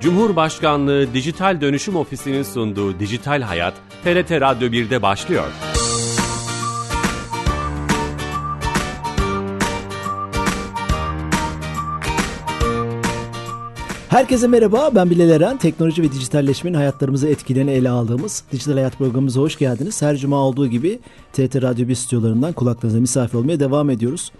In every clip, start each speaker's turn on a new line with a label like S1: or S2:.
S1: Cumhurbaşkanlığı Dijital Dönüşüm Ofisi'nin sunduğu Dijital Hayat, TRT Radyo 1'de başlıyor.
S2: Herkese merhaba, ben Bilal Eren. Teknoloji ve dijitalleşmenin hayatlarımızı etkilerini ele aldığımız Dijital Hayat programımıza hoş geldiniz. Her cuma olduğu gibi TRT Radyo 1 stüdyolarından kulaklarınıza misafir olmaya devam ediyoruz.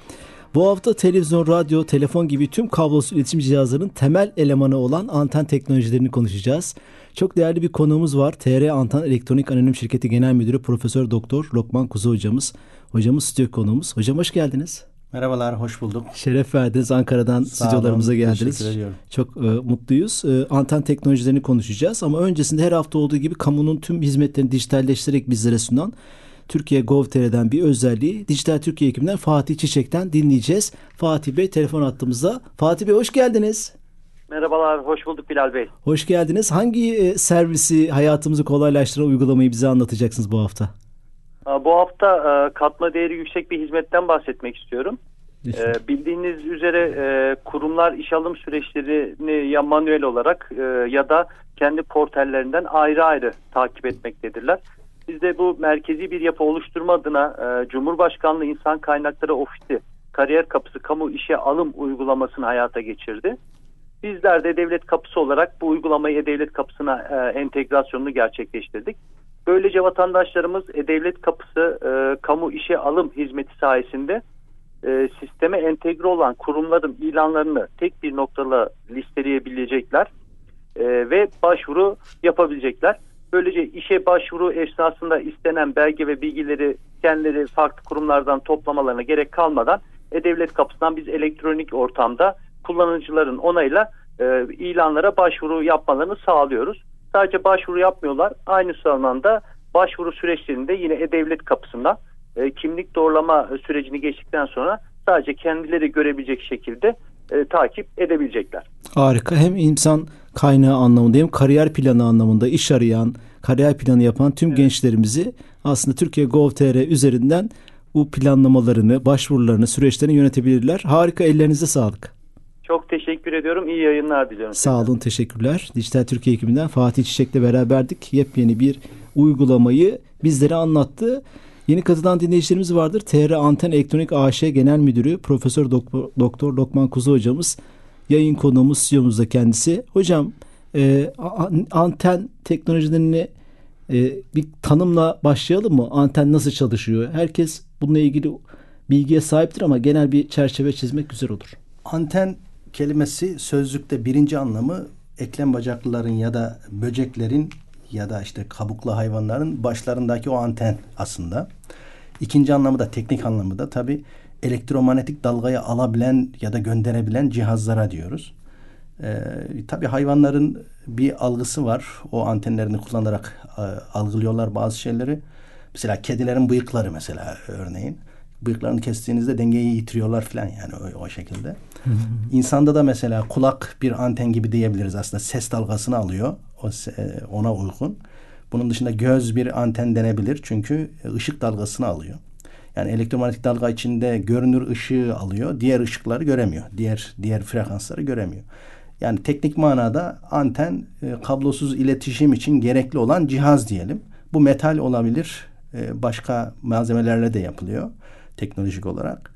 S2: Bu hafta televizyon, radyo, telefon gibi tüm kablosuz iletişim cihazlarının temel elemanı olan anten teknolojilerini konuşacağız. Çok değerli bir konuğumuz var. TR Anten Elektronik Anonim Şirketi Genel Müdürü Profesör Doktor Lokman Kuzu hocamız. Hocamız stüdyo konuğumuz. Hocam hoş geldiniz.
S3: Merhabalar, hoş bulduk.
S2: Şeref verdiniz. Ankara'dan Sağ stüdyolarımıza olun, geldiniz. Çok e, mutluyuz. E, anten teknolojilerini konuşacağız ama öncesinde her hafta olduğu gibi kamunun tüm hizmetlerini dijitalleştirerek bizlere sunan Türkiye Gov.tr'den bir özelliği Dijital Türkiye ekibinden Fatih Çiçek'ten dinleyeceğiz. Fatih Bey telefon attığımızda. Fatih Bey hoş geldiniz.
S4: Merhabalar, hoş bulduk Bilal Bey.
S2: Hoş geldiniz. Hangi e, servisi hayatımızı kolaylaştıran uygulamayı bize anlatacaksınız bu hafta?
S4: Bu hafta e, katma değeri yüksek bir hizmetten bahsetmek istiyorum. Lütfen. E, bildiğiniz üzere kurumlar iş alım süreçlerini ya manuel olarak ya da kendi portallerinden ayrı ayrı takip etmektedirler. Biz de bu merkezi bir yapı oluşturma adına e, Cumhurbaşkanlığı İnsan Kaynakları Ofisi Kariyer Kapısı Kamu İşe Alım uygulamasını hayata geçirdi. Bizler de devlet kapısı olarak bu uygulamayı E-Devlet kapısına e, entegrasyonunu gerçekleştirdik. Böylece vatandaşlarımız E-Devlet kapısı e, kamu işe alım hizmeti sayesinde e, sisteme entegre olan kurumların ilanlarını tek bir noktada listeleyebilecekler e, ve başvuru yapabilecekler. Böylece işe başvuru esnasında istenen belge ve bilgileri kendileri farklı kurumlardan toplamalarına gerek kalmadan E-Devlet kapısından biz elektronik ortamda kullanıcıların onayla e, ilanlara başvuru yapmalarını sağlıyoruz. Sadece başvuru yapmıyorlar. Aynı zamanda başvuru süreçlerinde yine E-Devlet kapısından e, kimlik doğrulama sürecini geçtikten sonra sadece kendileri görebilecek şekilde e, takip edebilecekler.
S2: Harika. Hem insan kaynağı anlamında hem kariyer planı anlamında iş arayan, kariyer planı yapan tüm evet. gençlerimizi aslında Türkiye Gov.tr üzerinden bu planlamalarını, başvurularını, süreçlerini yönetebilirler. Harika. Ellerinize sağlık.
S4: Çok teşekkür ediyorum. İyi yayınlar diliyorum.
S2: Sağ olun. Teşekkürler. Dijital Türkiye ekibinden Fatih Çiçek'le beraberdik. Yepyeni bir uygulamayı bizlere anlattı. Yeni katılan dinleyicilerimiz vardır. TR Anten Elektronik AŞ Genel Müdürü Profesör Doktor, Lokman Kuzu hocamız. Yayın konuğumuz CEO'muz da kendisi. Hocam e, anten teknolojilerini e, bir tanımla başlayalım mı? Anten nasıl çalışıyor? Herkes bununla ilgili bilgiye sahiptir ama genel bir çerçeve çizmek güzel olur.
S3: Anten kelimesi sözlükte birinci anlamı eklem bacaklıların ya da böceklerin ya da işte kabuklu hayvanların başlarındaki o anten aslında. İkinci anlamı da teknik anlamı da tabi elektromanyetik dalgayı alabilen ya da gönderebilen cihazlara diyoruz. Ee, tabii hayvanların bir algısı var. O antenlerini kullanarak e, algılıyorlar bazı şeyleri. Mesela kedilerin bıyıkları mesela örneğin. Bıyıklarını kestiğinizde dengeyi yitiriyorlar falan yani o, o şekilde. İnsanda da mesela kulak bir anten gibi diyebiliriz aslında. Ses dalgasını alıyor. O, e, ona uygun. Bunun dışında göz bir anten denebilir. Çünkü ışık dalgasını alıyor. Yani elektromanyetik dalga içinde görünür ışığı alıyor. Diğer ışıkları göremiyor. Diğer diğer frekansları göremiyor. Yani teknik manada anten e, kablosuz iletişim için gerekli olan cihaz diyelim. Bu metal olabilir. E, başka malzemelerle de yapılıyor teknolojik olarak.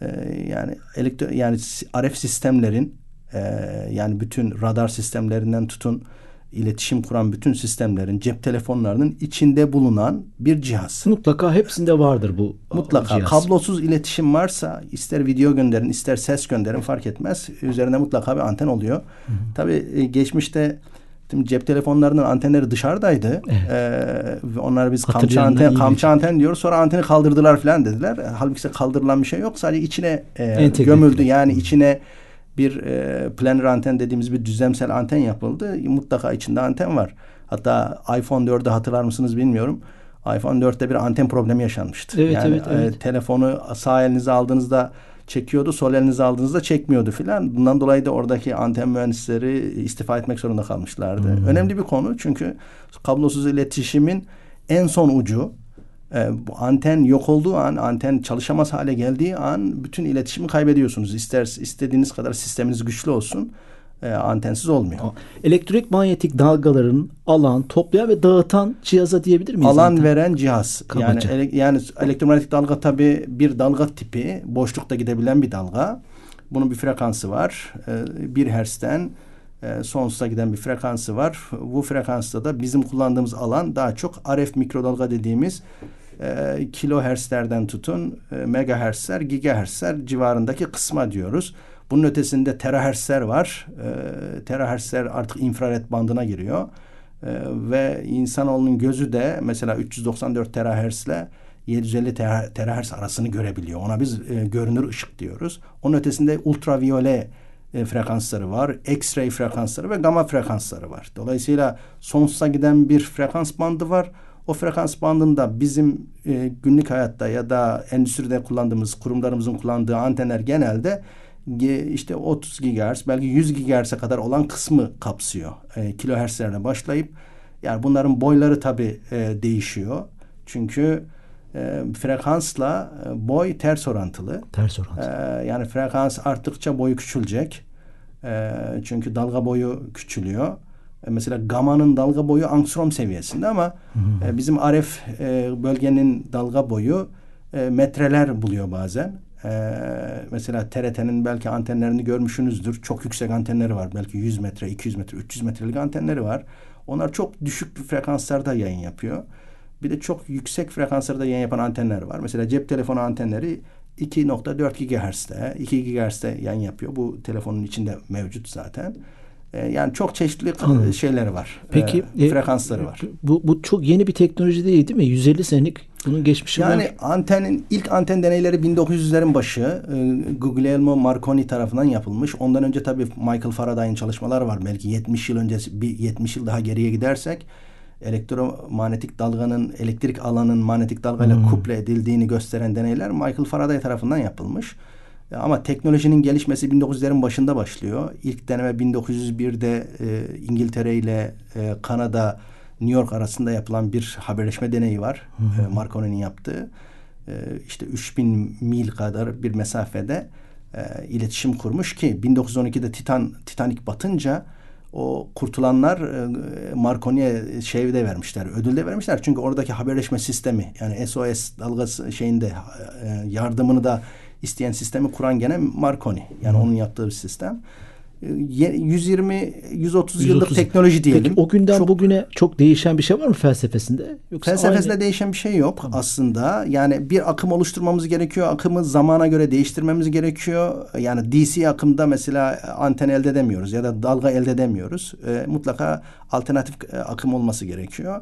S3: E, yani elektro yani RF sistemlerin e, yani bütün radar sistemlerinden tutun iletişim kuran bütün sistemlerin cep telefonlarının içinde bulunan bir cihaz.
S2: Mutlaka hepsinde vardır bu
S3: Mutlaka. Cihaz. Kablosuz iletişim varsa ister video gönderin ister ses gönderin fark etmez. Üzerinde mutlaka bir anten oluyor. Tabii e, geçmişte Şimdi cep telefonlarının antenleri dışarıdaydı. Evet. Ee, onlara biz kamçı anten, kamçı anten diyoruz. Sonra anteni kaldırdılar falan dediler. Halbuki kaldırılan bir şey yok. Sadece içine e, gömüldü. Yani içine bir e, planer anten dediğimiz bir düzlemsel anten yapıldı. Mutlaka içinde anten var. Hatta iPhone 4'ü hatırlar mısınız bilmiyorum. iPhone 4'te bir anten problemi yaşanmıştı.
S2: Evet, yani evet, evet.
S3: E, telefonu sağ elinize aldığınızda çekiyordu, sol elinize aldığınızda çekmiyordu filan. Bundan dolayı da oradaki anten mühendisleri istifa etmek zorunda kalmışlardı. Hmm. Önemli bir konu çünkü kablosuz iletişimin en son ucu e, bu anten yok olduğu an, anten çalışamaz hale geldiği an bütün iletişimi kaybediyorsunuz. İster istediğiniz kadar sisteminiz güçlü olsun. E, antensiz olmuyor.
S2: Elektrik manyetik dalgaların alan, toplayan ve dağıtan cihaza diyebilir miyiz?
S3: Alan
S2: anten?
S3: veren cihaz.
S2: Kabaca.
S3: Yani ele, yani elektromanyetik dalga tabi bir dalga tipi, boşlukta gidebilen bir dalga. Bunun bir frekansı var. E, 1 Hz'den e, sonsuza giden bir frekansı var. Bu frekansta da bizim kullandığımız alan daha çok RF mikrodalga dediğimiz e, kilohertzlerden tutun e, megahertzler, gigahertzler civarındaki kısma diyoruz. Bunun ötesinde terahertzler var. E, terahertzler artık infrared bandına giriyor. E, ve insanoğlunun gözü de mesela 394 terahertz ile 750 tera- terahertz arasını görebiliyor. Ona biz e, görünür ışık diyoruz. Onun ötesinde ultraviyole e, frekansları var, X-ray frekansları ve gamma frekansları var. Dolayısıyla sonsuza giden bir frekans bandı var. O frekans bandında bizim e, günlük hayatta ya da endüstride kullandığımız, kurumlarımızın kullandığı antenler genelde ge- işte 30 GHz belki 100 GHz'e kadar olan kısmı kapsıyor. E, kilohertzlerle başlayıp yani bunların boyları tabii e, değişiyor. Çünkü e, frekansla e, boy ters orantılı.
S2: Ters orantı.
S3: Ee, yani frekans arttıkça boyu küçülecek. Ee, çünkü dalga boyu küçülüyor. Ee, mesela gamanın dalga boyu angstrom seviyesinde ama e, bizim RF e, bölgenin dalga boyu e, metreler buluyor bazen. Ee, mesela TRT'nin belki antenlerini görmüşsünüzdür. Çok yüksek antenleri var. Belki 100 metre, 200 metre, 300 metrelik antenleri var. Onlar çok düşük frekanslarda yayın yapıyor. Bir de çok yüksek frekanslarda yayın yapan antenler var. Mesela cep telefonu antenleri 2.4 GHz'de, 2 GHz'de yayın yapıyor. Bu telefonun içinde mevcut zaten. Ee, yani çok çeşitli
S2: Anladım.
S3: şeyleri var.
S2: Peki
S3: Ee,
S2: e,
S3: frekansları var.
S2: Bu, bu çok yeni bir teknoloji değil değil mi? 150 senelik bunun geçmişi
S3: Yani
S2: var.
S3: antenin ilk anten deneyleri 1900'lerin başı e, Guglielmo Marconi tarafından yapılmış. Ondan önce tabii Michael Faraday'ın çalışmaları var. Belki 70 yıl öncesi bir 70 yıl daha geriye gidersek elektromanyetik dalganın elektrik alanın manyetik dalgayla
S2: Hmm.
S3: kuple edildiğini gösteren deneyler Michael Faraday tarafından yapılmış. E, Ama teknolojinin gelişmesi 1900'lerin başında başlıyor. İlk deneme 1901'de e, İngiltere ile e, Kanada, New York arasında yapılan bir haberleşme deneyi var. E, Marconi'nin yaptığı. E, işte 3000 mil kadar bir mesafede e, iletişim kurmuş ki 1912'de Titan Titanic batınca o kurtulanlar e, Marconi'ye şey de vermişler, ödül de vermişler. Çünkü oradaki haberleşme sistemi yani SOS dalgası şeyinde e, yardımını da isteyen sistemi kuran gene Marconi. Yani onun yaptığı bir sistem. E, ye- 120 130 yıllık
S2: 130.
S3: teknoloji diyelim.
S2: Peki o günden
S3: Çok-
S2: bugüne çok değişen bir şey var mı felsefesinde? Yoksa
S3: Felsefesinde
S2: aynı-
S3: değişen bir şey yok aslında. Yani bir akım oluşturmamız gerekiyor. Akımı zamana göre değiştirmemiz gerekiyor. Yani DC akımda mesela anten elde edemiyoruz ya da dalga elde edemiyoruz. E, mutlaka alternatif e, akım olması gerekiyor.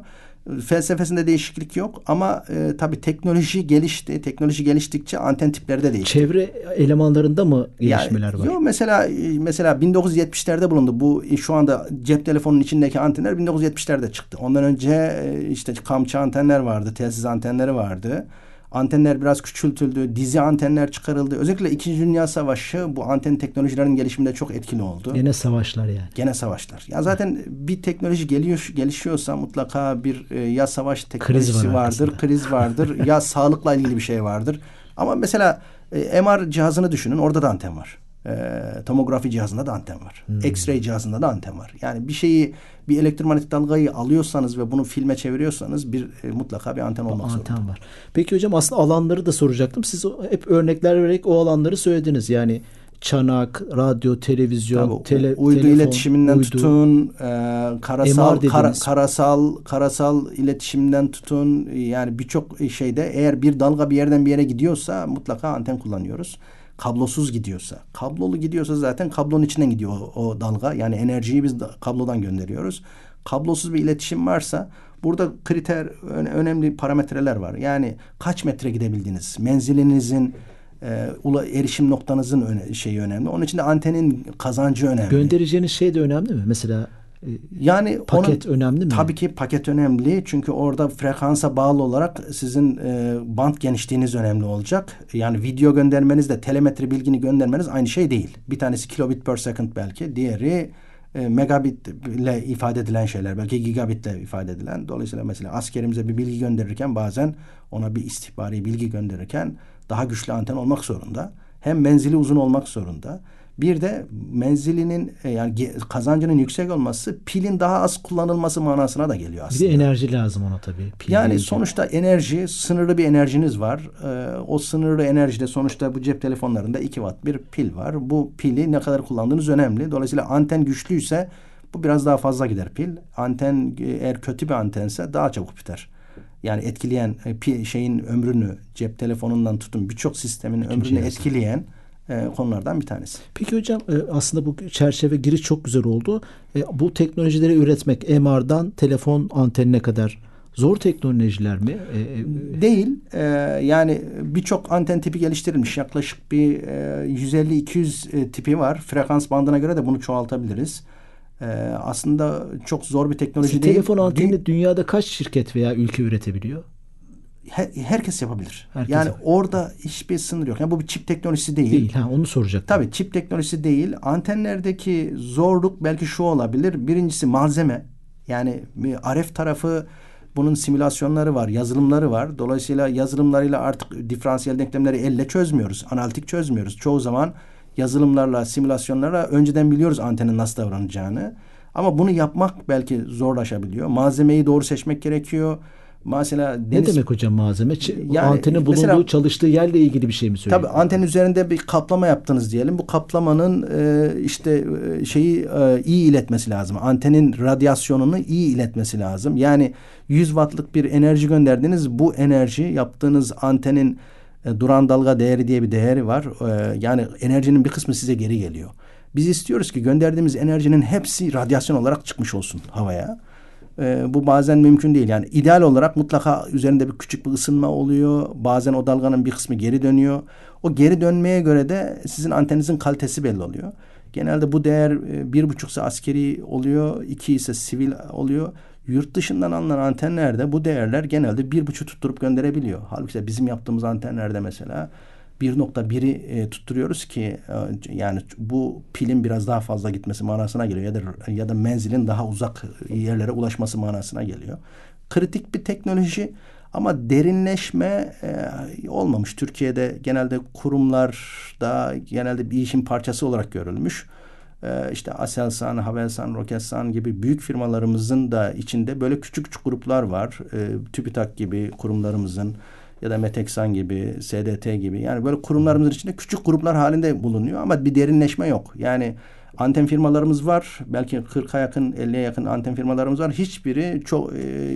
S3: E, Felsefesinde değişiklik yok ama e, tabii teknoloji gelişti. Teknoloji geliştikçe anten tipleri de değişti.
S2: çevre elemanlarında mı gelişmeler
S3: Yani,
S2: var?
S3: Yok mesela mesela 1970'lerde bulundu. Bu e, şu anda cep telefonunun içindeki antenler 1970'lerde çıktı. Ondan önce e, işte kamçı antenler vardı, telsiz antenleri vardı. Antenler biraz küçültüldü, dizi antenler çıkarıldı. Özellikle İkinci Dünya Savaşı bu anten teknolojilerinin gelişiminde çok etkili oldu.
S2: Yine savaşlar yani.
S3: Gene savaşlar. Ya zaten bir teknoloji geliyor gelişiyorsa mutlaka bir e, ya savaş teknolojisi
S2: var
S3: vardır,
S2: arkasında.
S3: kriz vardır, ya sağlıkla ilgili bir şey vardır. Ama mesela e, MR cihazını düşünün, orada da anten var. E, tomografi cihazında da anten var.
S2: Hmm.
S3: X-ray cihazında da anten var. Yani bir şeyi bir elektromanyetik dalgayı alıyorsanız ve bunu filme çeviriyorsanız bir e, mutlaka bir anten olmak zorunda.
S2: Anten var. Peki hocam aslında alanları da soracaktım. Siz hep örnekler vererek o alanları söylediniz. Yani çanak, radyo, televizyon,
S3: Tabii,
S2: tele,
S3: uydu
S2: telefon,
S3: iletişiminden
S2: uydu.
S3: tutun, e, karasal kara- karasal karasal iletişimden tutun yani birçok şeyde eğer bir dalga bir yerden bir yere gidiyorsa mutlaka anten kullanıyoruz. Kablosuz gidiyorsa, kablolu gidiyorsa zaten kablonun içinden gidiyor o, o dalga. Yani enerjiyi biz da, kablodan gönderiyoruz. Kablosuz bir iletişim varsa burada kriter önemli parametreler var. Yani kaç metre gidebildiniz? Menzilinizin e, ula, erişim noktanızın öne, şeyi önemli. Onun için de antenin kazancı önemli.
S2: Göndereceğiniz şey de önemli mi? Mesela
S3: Yani
S2: Paket
S3: onun-
S2: önemli mi?
S3: Tabii ki paket önemli. Çünkü orada frekansa bağlı olarak sizin e, band genişliğiniz önemli olacak. Yani video göndermeniz de telemetri bilgini göndermeniz aynı şey değil. Bir tanesi kilobit per second belki. Diğeri e, megabit ile ifade edilen şeyler. Belki gigabit ile ifade edilen. Dolayısıyla mesela askerimize bir bilgi gönderirken bazen ona bir istihbari bilgi gönderirken daha güçlü anten olmak zorunda. Hem menzili uzun olmak zorunda. Bir de menzilinin e, yani kazancının yüksek olması pilin daha az kullanılması manasına da geliyor aslında.
S2: Bir de enerji lazım ona tabii.
S3: Pil yani enerji. sonuçta enerji sınırlı bir enerjiniz var. Ee, o sınırlı enerjide sonuçta bu cep telefonlarında 2 watt bir pil var. Bu pili ne kadar kullandığınız önemli. Dolayısıyla anten güçlüyse bu biraz daha fazla gider pil. Anten eğer kötü bir antense daha çabuk biter. Yani etkileyen e, şeyin ömrünü cep telefonundan tutun birçok sistemin ömrünü cihazı. etkileyen e, konulardan bir tanesi.
S2: Peki hocam e, aslında bu çerçeve giriş çok güzel oldu. E, bu teknolojileri üretmek MR'dan telefon antenine kadar zor teknolojiler mi?
S3: E, Değil. E, yani birçok anten tipi geliştirilmiş. Yaklaşık bir e, 150-200 e, tipi var. Frekans bandına göre de bunu çoğaltabiliriz. E, aslında çok zor bir teknoloji
S2: Siz
S3: değil.
S2: Telefon anteni dünyada kaç şirket veya ülke üretebiliyor?
S3: Her, herkes yapabilir. Herkes yani yapabilir. orada hiçbir sınır yok. Yani bu bir çip teknolojisi değil.
S2: Değil. Ha, onu soracak.
S3: Tabii çip teknolojisi değil. Antenlerdeki zorluk belki şu olabilir. Birincisi malzeme. Yani RF tarafı bunun simülasyonları var, yazılımları var. Dolayısıyla yazılımlarıyla artık diferansiyel denklemleri elle çözmüyoruz. Analitik çözmüyoruz. Çoğu zaman yazılımlarla, simülasyonlarla önceden biliyoruz antenin nasıl davranacağını. Ama bunu yapmak belki zorlaşabiliyor. Malzemeyi doğru seçmek gerekiyor.
S2: Mesela deniz, ne demek hocam malzeme? Yani, antenin bulunduğu mesela, çalıştığı yerle ilgili bir şey mi söylüyor?
S3: Tabii anten üzerinde bir kaplama yaptınız diyelim. Bu kaplamanın e, işte e, şeyi e, iyi iletmesi lazım. Antenin radyasyonunu iyi iletmesi lazım. Yani 100 wattlık bir enerji gönderdiniz. Bu enerji yaptığınız antenin e, duran dalga değeri diye bir değeri var. E, yani enerjinin bir kısmı size geri geliyor. Biz istiyoruz ki gönderdiğimiz enerjinin hepsi radyasyon olarak çıkmış olsun havaya. E, bu bazen mümkün değil. Yani ideal olarak mutlaka üzerinde bir küçük bir ısınma oluyor. Bazen o dalganın bir kısmı geri dönüyor. O geri dönmeye göre de sizin anteninizin kalitesi belli oluyor. Genelde bu değer e, bir buçuksa askeri oluyor, iki ise sivil oluyor. Yurt dışından alınan antenlerde bu değerler genelde bir buçuk tutturup gönderebiliyor. Halbuki bizim yaptığımız antenlerde mesela 1.1'i e, tutturuyoruz ki e, yani bu pilin biraz daha fazla gitmesi manasına geliyor ya da ya da menzilin daha uzak yerlere ulaşması manasına geliyor. Kritik bir teknoloji ama derinleşme e, olmamış. Türkiye'de genelde kurumlarda genelde bir işin parçası olarak görülmüş. E, işte Aselsan, Havelsan, Roketsan gibi büyük firmalarımızın da içinde böyle küçük küçük gruplar var. E, TÜBİTAK gibi kurumlarımızın ya da Meteksan gibi, SDT gibi yani böyle kurumlarımızın içinde küçük gruplar halinde bulunuyor ama bir derinleşme yok. Yani anten firmalarımız var. Belki 40'a yakın, 50'ye yakın anten firmalarımız var. Hiçbiri çok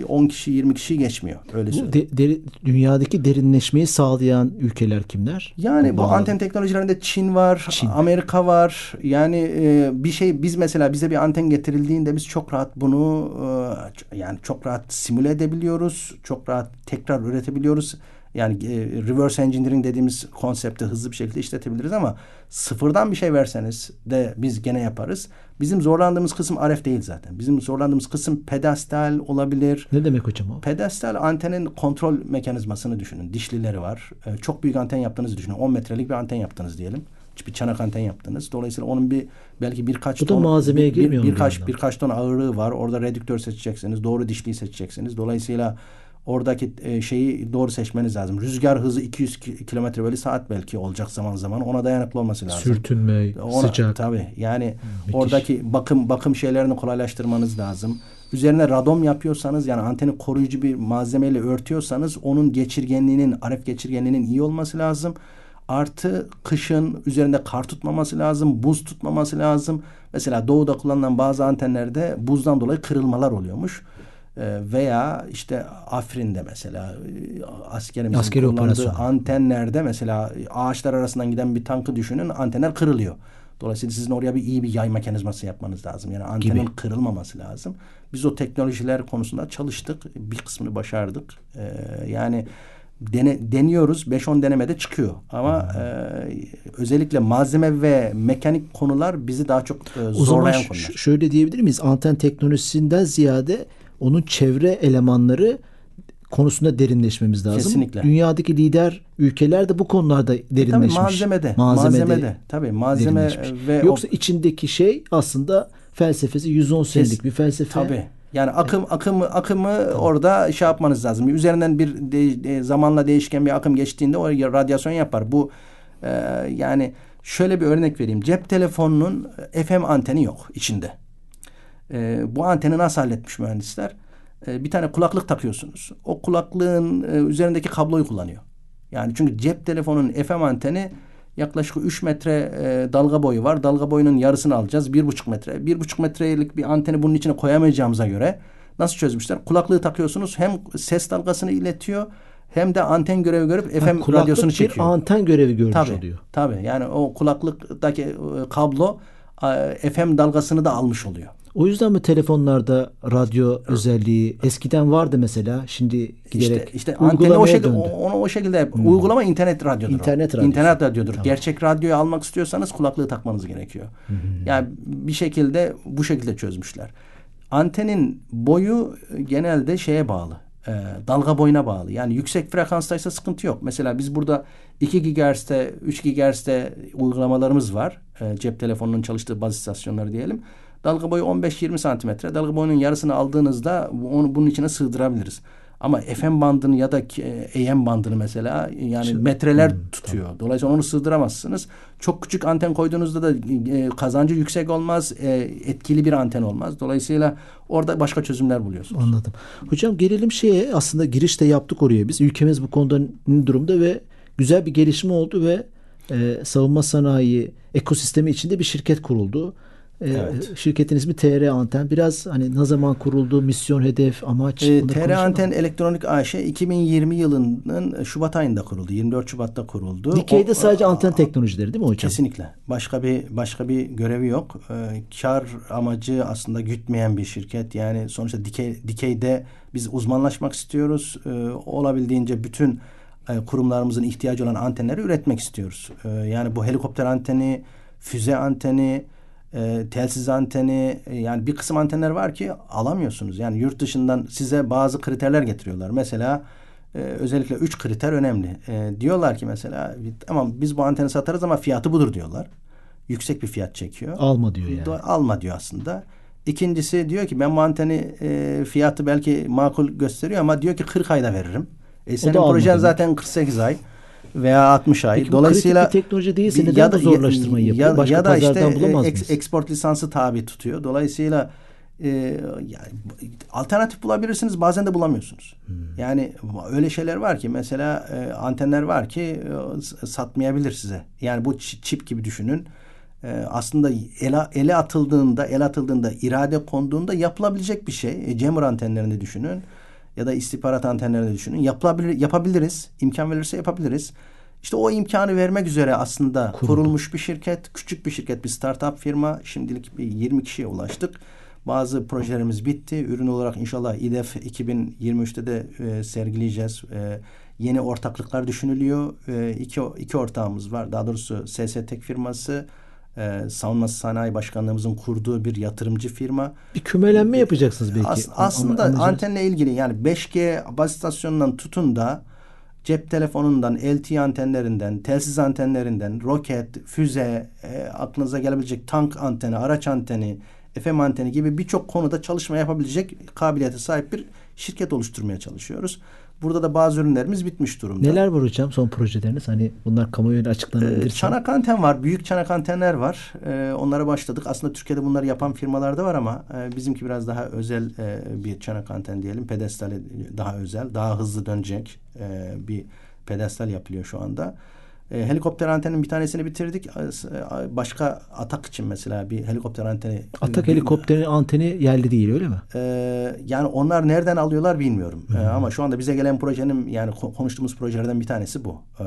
S3: 10 e, kişi, 20 kişi geçmiyor. Öyle bu de,
S2: de, dünyadaki derinleşmeyi sağlayan ülkeler kimler?
S3: Yani bu, bu anten teknolojilerinde Çin var, Çin. Amerika var. Yani e, bir şey biz mesela bize bir anten getirildiğinde biz çok rahat bunu e, yani çok rahat simüle edebiliyoruz. Çok rahat tekrar üretebiliyoruz. Yani e, reverse engineering dediğimiz konsepti hızlı bir şekilde işletebiliriz ama sıfırdan bir şey verseniz de biz gene yaparız. Bizim zorlandığımız kısım RF değil zaten. Bizim zorlandığımız kısım pedestal olabilir.
S2: Ne demek hocam o?
S3: Pedestal antenin kontrol mekanizmasını düşünün. Dişlileri var. E, çok büyük anten yaptığınızı düşünün. 10 metrelik bir anten yaptınız diyelim bir çanak anten yaptınız. Dolayısıyla onun bir belki birkaç
S2: Bu ton malzemeye bir,
S3: bir, birkaç birkaç ton ağırlığı var. Orada redüktör seçeceksiniz. Doğru dişliyi seçeceksiniz. Dolayısıyla oradaki e, şeyi doğru seçmeniz lazım. Rüzgar hızı 200 kilometre bölü saat belki olacak zaman zaman. Ona dayanıklı olması lazım.
S2: Sürtünme, Ona, sıcak.
S3: Tabii yani Müthiş. oradaki bakım bakım şeylerini kolaylaştırmanız lazım. Üzerine radom yapıyorsanız yani anteni koruyucu bir malzemeyle örtüyorsanız onun geçirgenliğinin, aref geçirgenliğinin iyi olması lazım. Artı kışın üzerinde kar tutmaması lazım, buz tutmaması lazım. Mesela doğuda kullanılan bazı antenlerde buzdan dolayı kırılmalar oluyormuş. Ee, veya işte Afrin'de mesela e, askerimizin Askeri kullandığı operasyon. antenlerde mesela ağaçlar arasından giden bir tankı düşünün antenler kırılıyor. Dolayısıyla sizin oraya bir iyi bir yay mekanizması yapmanız lazım. Yani antenin Gibi. kırılmaması lazım. Biz o teknolojiler konusunda çalıştık. Bir kısmını başardık. Ee, yani dene, deniyoruz. 5-10 denemede çıkıyor. Ama e, özellikle malzeme ve mekanik konular bizi daha çok e, zorlayan o zaman konular.
S2: şöyle diyebilir miyiz? Anten teknolojisinden ziyade onun çevre elemanları konusunda derinleşmemiz lazım.
S3: Kesinlikle.
S2: Dünyadaki lider ülkeler de bu konularda derinleşmiş.
S3: Tabii malzemede. Malzemede. malzemede tabii malzeme ve
S2: Yoksa o... içindeki şey aslında felsefesi 110 senelik bir felsefe.
S3: Tabii. Yani akım akımı akımı orada şey yapmanız lazım. Üzerinden bir de, de, zamanla değişken bir akım geçtiğinde o radyasyon yapar. Bu e, yani Şöyle bir örnek vereyim. Cep telefonunun FM anteni yok içinde. E, bu anteni nasıl halletmiş mühendisler? E, bir tane kulaklık takıyorsunuz. O kulaklığın e, üzerindeki kabloyu kullanıyor. Yani çünkü cep telefonunun FM anteni yaklaşık 3 metre e, dalga boyu var. Dalga boyunun yarısını alacağız. 1,5 metre. 1,5 metrelik bir anteni bunun içine koyamayacağımıza göre nasıl çözmüşler? Kulaklığı takıyorsunuz. Hem ses dalgasını iletiyor hem de anten görevi görüp FM
S2: kulaklık
S3: radyosunu
S2: bir
S3: çekiyor.
S2: anten görevi görmüş
S3: Tabii,
S2: oluyor.
S3: tabii. Yani o kulaklıktaki e, kablo FM dalgasını da almış oluyor.
S2: O yüzden mi telefonlarda radyo özelliği eskiden vardı mesela şimdi giderek
S3: İşte, işte anteni o şekilde
S2: döndü.
S3: onu o şekilde yap- uygulama internet radyodur.
S2: İnternet radyosu.
S3: İnternet radyodur. Gerçek radyoyu almak istiyorsanız kulaklığı takmanız gerekiyor. Yani bir şekilde bu şekilde çözmüşler. Antenin boyu genelde şeye bağlı. e, dalga boyuna bağlı. Yani yüksek frekanstaysa sıkıntı yok. Mesela biz burada 2 GHz'te, 3 GHz'te uygulamalarımız var. E, cep telefonunun çalıştığı baz istasyonları diyelim. Dalga boyu 15-20 santimetre. Dalga boyunun yarısını aldığınızda onu bunun içine sığdırabiliriz. Ama FM bandını ya da e, AM bandını mesela yani metreler tutuyor. Dolayısıyla onu sığdıramazsınız. Çok küçük anten koyduğunuzda da e, kazancı yüksek olmaz, e, etkili bir anten olmaz. Dolayısıyla orada başka çözümler buluyorsunuz.
S2: Anladım. Hocam gelelim şeye aslında giriş de yaptık oraya biz. Ülkemiz bu konuda durumda ve güzel bir gelişme oldu ve e, savunma sanayi ekosistemi içinde bir şirket kuruldu. E,
S3: Evet.
S2: Şirketin ismi TR Anten. Biraz hani ne zaman kuruldu, misyon, hedef, amaç.
S3: E,
S2: bunları
S3: TR. Anten Elektronik AŞ 2020 yılının Şubat ayında kuruldu. 24 Şubat'ta kuruldu.
S2: Dikeyde
S3: O-
S2: sadece anten teknolojileri değil mi hocam?
S3: Kesinlikle. Başka bir başka bir görevi yok. Ee, kar amacı aslında gütmeyen bir şirket. Yani sonuçta dikey, dikeyde biz uzmanlaşmak istiyoruz. Ee, olabildiğince bütün e, kurumlarımızın ihtiyacı olan antenleri üretmek istiyoruz. Ee, yani bu helikopter anteni, füze anteni, e, telsiz anteni e, yani bir kısım antenler var ki alamıyorsunuz. Yani yurt dışından size bazı kriterler getiriyorlar. Mesela ee, özellikle üç kriter önemli. Ee, diyorlar ki mesela tamam biz bu anteni satarız ama fiyatı budur diyorlar. Yüksek bir fiyat çekiyor.
S2: Alma diyor yani.
S3: Do- Alma diyor aslında. İkincisi diyor ki ben bu anteni e, fiyatı belki makul gösteriyor ama diyor ki 40 ayda veririm. E senin projen zaten 48 ay veya 60 ay.
S2: Peki
S3: Dolayısıyla
S2: teknoloji değilse neden bu zorlaştırmayı yapıyor?
S3: Ya,
S2: Başka
S3: ya da işte
S2: pazardan
S3: e,
S2: bulamaz
S3: eks-
S2: mıyız?
S3: export lisansı tabi tutuyor. Dolayısıyla e, yani alternatif bulabilirsiniz bazen de bulamıyorsunuz.
S2: Hmm.
S3: Yani öyle şeyler var ki mesela e, antenler var ki e, satmayabilir size. Yani bu çi- çip gibi düşünün. E, aslında ele, ele atıldığında ele atıldığında irade konduğunda yapılabilecek bir şey. E, jammer antenlerini düşünün ya da istihbarat antenlerini düşünün. Yapılabilir, yapabiliriz. İmkan verirse yapabiliriz. İşte o imkanı vermek üzere aslında kurulmuş bir şirket, küçük bir şirket, bir startup firma. Şimdilik bir 20 kişiye ulaştık. Bazı projelerimiz bitti. Ürün olarak inşallah İDEF 2023'te de e, sergileyeceğiz. E, yeni ortaklıklar düşünülüyor. E, iki, iki ortağımız var. Daha doğrusu SS Tek firması, e, Savunma Sanayi Başkanlığımızın kurduğu bir yatırımcı firma.
S2: Bir kümelenme yapacaksınız belki.
S3: As- aslında
S2: amacınız-
S3: antenle ilgili yani 5G baz istasyonundan tutun da cep telefonundan, LTE antenlerinden, telsiz antenlerinden, roket, füze, e, aklınıza gelebilecek tank anteni, araç anteni, FM anteni gibi birçok konuda çalışma yapabilecek kabiliyete sahip bir şirket oluşturmaya çalışıyoruz. Burada da bazı ürünlerimiz bitmiş durumda.
S2: Neler var hocam son projeleriniz? Hani bunlar kamuoyuna
S3: Ee,
S2: açıklanabilir.
S3: Çanak anten var. Büyük çanak antenler var. Ee, onlara başladık. Aslında Türkiye'de bunları yapan firmalar da var ama e, bizimki biraz daha özel e, bir çanak anten diyelim. Pedestal daha özel. Daha hızlı dönecek e, bir pedestal yapılıyor şu anda. E, helikopter antenin bir tanesini bitirdik. E, Başka atak için mesela bir helikopter anteni.
S2: Atak helikopterin anteni yerli değil öyle mi?
S3: E, yani onlar nereden alıyorlar bilmiyorum. E, ama şu anda bize gelen projenin yani ko- konuştuğumuz projelerden bir tanesi bu. E,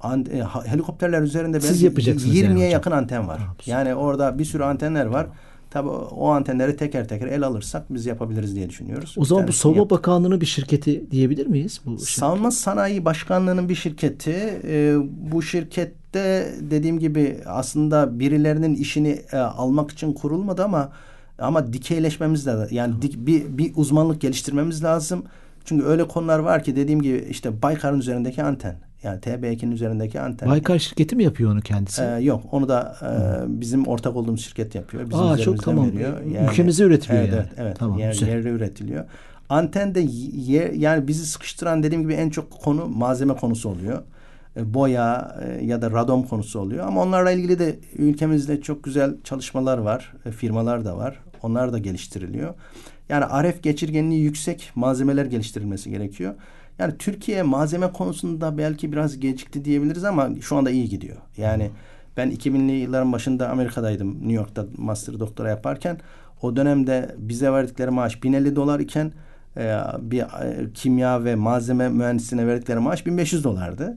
S3: an- e, ha- helikopterler üzerinde
S2: Siz
S3: belki
S2: yapacaksınız yani
S3: 20'ye
S2: hocam.
S3: yakın anten var. Yani orada bir sürü antenler var. Tabii o antenleri teker teker el alırsak biz yapabiliriz diye düşünüyoruz.
S2: O zaman bu Savunma
S3: yaptık.
S2: Bakanlığı'nın bir şirketi diyebilir miyiz? Bu şirket?
S3: Savunma Sanayi Başkanlığı'nın bir şirketi. E, bu şirkette dediğim gibi aslında birilerinin işini e, almak için kurulmadı ama ama dikeyleşmemiz lazım. Yani dik- bir, bir uzmanlık geliştirmemiz lazım. Çünkü öyle konular var ki dediğim gibi işte Baykar'ın üzerindeki anten. Yani TB2'nin üzerindeki anten.
S2: Baykar şirketi mi yapıyor onu kendisi?
S3: Ee, yok onu da e, bizim ortak olduğumuz şirket yapıyor. Bizim
S2: Aa, çok tamam.
S3: veriyor.
S2: Ülkemizde üretiliyor
S3: evet,
S2: yani.
S3: Evet, evet.
S2: Tamam,
S3: Yer-
S2: güzel.
S3: yerde üretiliyor. Anten de ye- yani bizi sıkıştıran dediğim gibi en çok konu malzeme konusu oluyor. e, boya e, ya da radon konusu oluyor. Ama onlarla ilgili de ülkemizde çok güzel çalışmalar var, e, firmalar da var. Onlar da geliştiriliyor. Yani RF geçirgenliği yüksek malzemeler geliştirilmesi gerekiyor. Yani Türkiye malzeme konusunda belki biraz gecikti diyebiliriz ama şu anda iyi gidiyor. Yani ben 2000'li yılların başında Amerika'daydım. New York'ta master doktora yaparken o dönemde bize verdikleri maaş 1050 dolar iken e, bir e, kimya ve malzeme mühendisine verdikleri maaş 1500 dolardı.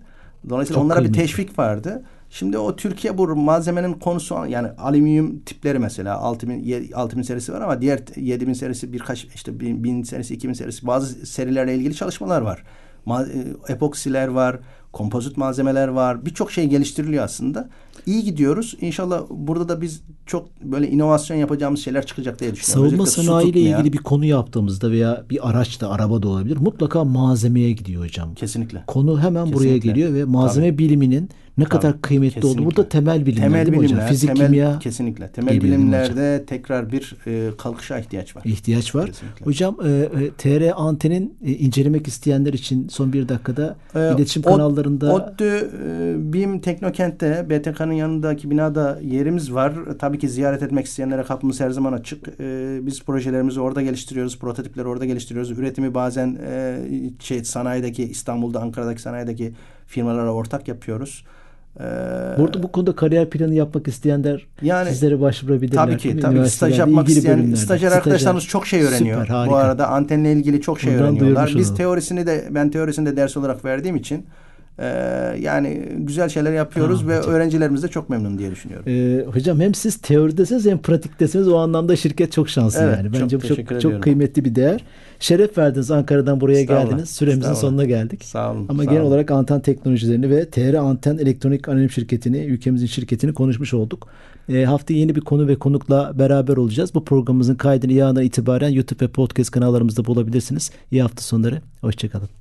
S3: Dolayısıyla Çok onlara kıymetli. bir teşvik vardı. Şimdi o Türkiye bu malzemenin konusu yani alüminyum tipleri mesela 6000 6000 serisi var ama diğer 7000 serisi birkaç işte 1000 serisi 2000 serisi bazı serilerle ilgili çalışmalar var. Ma, e, epoksiler var, kompozit malzemeler var. Birçok şey geliştiriliyor aslında. İyi gidiyoruz. İnşallah burada da biz çok böyle inovasyon yapacağımız şeyler çıkacak diye düşünüyorum.
S2: Savunma sanayi ile ilgili bir konu yaptığımızda veya bir araç da araba da olabilir. Mutlaka malzemeye gidiyor hocam.
S3: Kesinlikle.
S2: Konu hemen Kesinlikle. buraya geliyor ve malzeme Tabii. biliminin ne Tabii, kadar kıymetli kesinlikle. oldu. Burada temel bilimler temel değil mi bilimler, hocam? Fizik,
S3: temel,
S2: kimya.
S3: Kesinlikle. Temel bilimlerde tekrar bir e, kalkışa ihtiyaç var.
S2: İhtiyaç var. Kesinlikle. Hocam e, e, TR antenin e, incelemek isteyenler için son bir dakikada e, iletişim o, kanallarında.
S3: ODTÜ e, BİM Teknokent'te BTK'nın yanındaki binada yerimiz var. Tabii ki ziyaret etmek isteyenlere kapımız her zaman açık. E, biz projelerimizi orada geliştiriyoruz. Prototipleri orada geliştiriyoruz. Üretimi bazen e, şey sanayideki İstanbul'da, Ankara'daki sanayideki firmalara ortak yapıyoruz.
S2: Ee, Burada bu konuda kariyer planı yapmak isteyenler yani, sizlere başvurabilirler.
S3: Tabii ki. Tabii staj yapmak isteyen stajyer arkadaşlarımız çok şey öğreniyor. Süper, Bu arada antenle ilgili çok şey Buradan öğreniyorlar. Biz teorisini de ben teorisini de ders olarak verdiğim için ee, yani güzel şeyler yapıyoruz ha, ve hocam. öğrencilerimiz de çok memnun diye düşünüyorum.
S2: Ee, hocam hem siz teoridesiniz hem pratiktesiniz. O anlamda şirket çok şanslı evet, yani. Bence çok, çok, çok kıymetli bir değer. Şeref verdiniz Ankara'dan buraya geldiniz. Süremizin sonuna geldik.
S3: Sağ olun.
S2: Ama
S3: sağ
S2: genel olun. olarak anten teknolojilerini ve TR Anten Elektronik Anonim Şirketi'ni, ülkemizin şirketini konuşmuş olduk. E, haftaya yeni bir konu ve konukla beraber olacağız. Bu programımızın kaydını yarından itibaren YouTube ve podcast kanallarımızda bulabilirsiniz. İyi hafta sonları. Hoşçakalın.